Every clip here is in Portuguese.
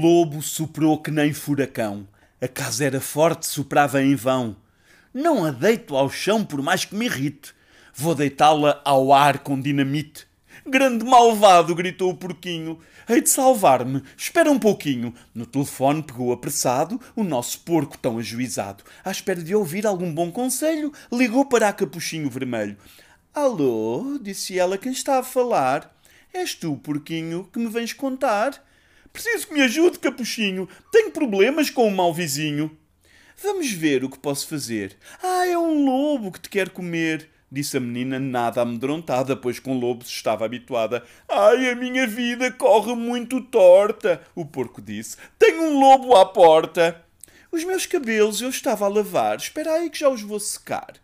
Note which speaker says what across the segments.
Speaker 1: lobo soprou que nem furacão. A casa era forte, soprava em vão. Não a deito ao chão por mais que me irrite. Vou deitá-la ao ar com dinamite. Grande malvado, gritou o porquinho. Hei de salvar-me. Espera um pouquinho. No telefone pegou apressado o nosso porco tão ajuizado. À espera de ouvir algum bom conselho, ligou para a capuchinho vermelho. Alô, disse ela, quem está a falar? És tu, porquinho, que me vens contar? Preciso que me ajude, capuchinho. Tenho problemas com o mau vizinho. Vamos ver o que posso fazer. Ah, é um lobo que te quer comer disse a menina, nada amedrontada, pois com lobos estava habituada. Ai, a minha vida corre muito torta, o porco disse. Tenho um lobo à porta. Os meus cabelos eu estava a lavar. Espera aí que já os vou secar.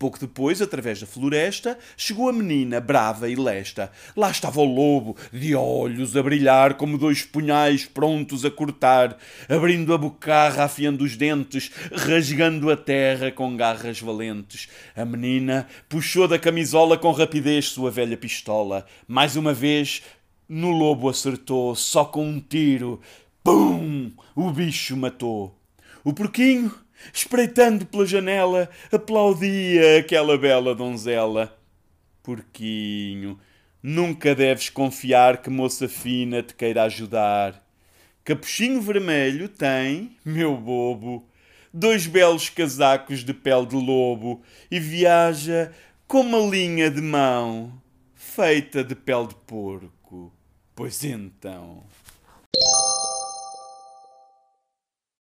Speaker 1: Pouco depois, através da floresta, chegou a menina, brava e lesta. Lá estava o lobo, de olhos a brilhar como dois punhais prontos a cortar, abrindo a bocarra, afiando os dentes, rasgando a terra com garras valentes. A menina puxou da camisola com rapidez sua velha pistola. Mais uma vez, no lobo acertou, só com um tiro. Pum! O bicho matou. O porquinho espreitando pela janela, aplaudia aquela bela donzela. Porquinho, nunca deves confiar que moça fina te queira ajudar. Capuchinho Vermelho tem, meu bobo, dois belos casacos de pele de lobo e viaja com uma linha de mão feita de pele de porco. Pois então.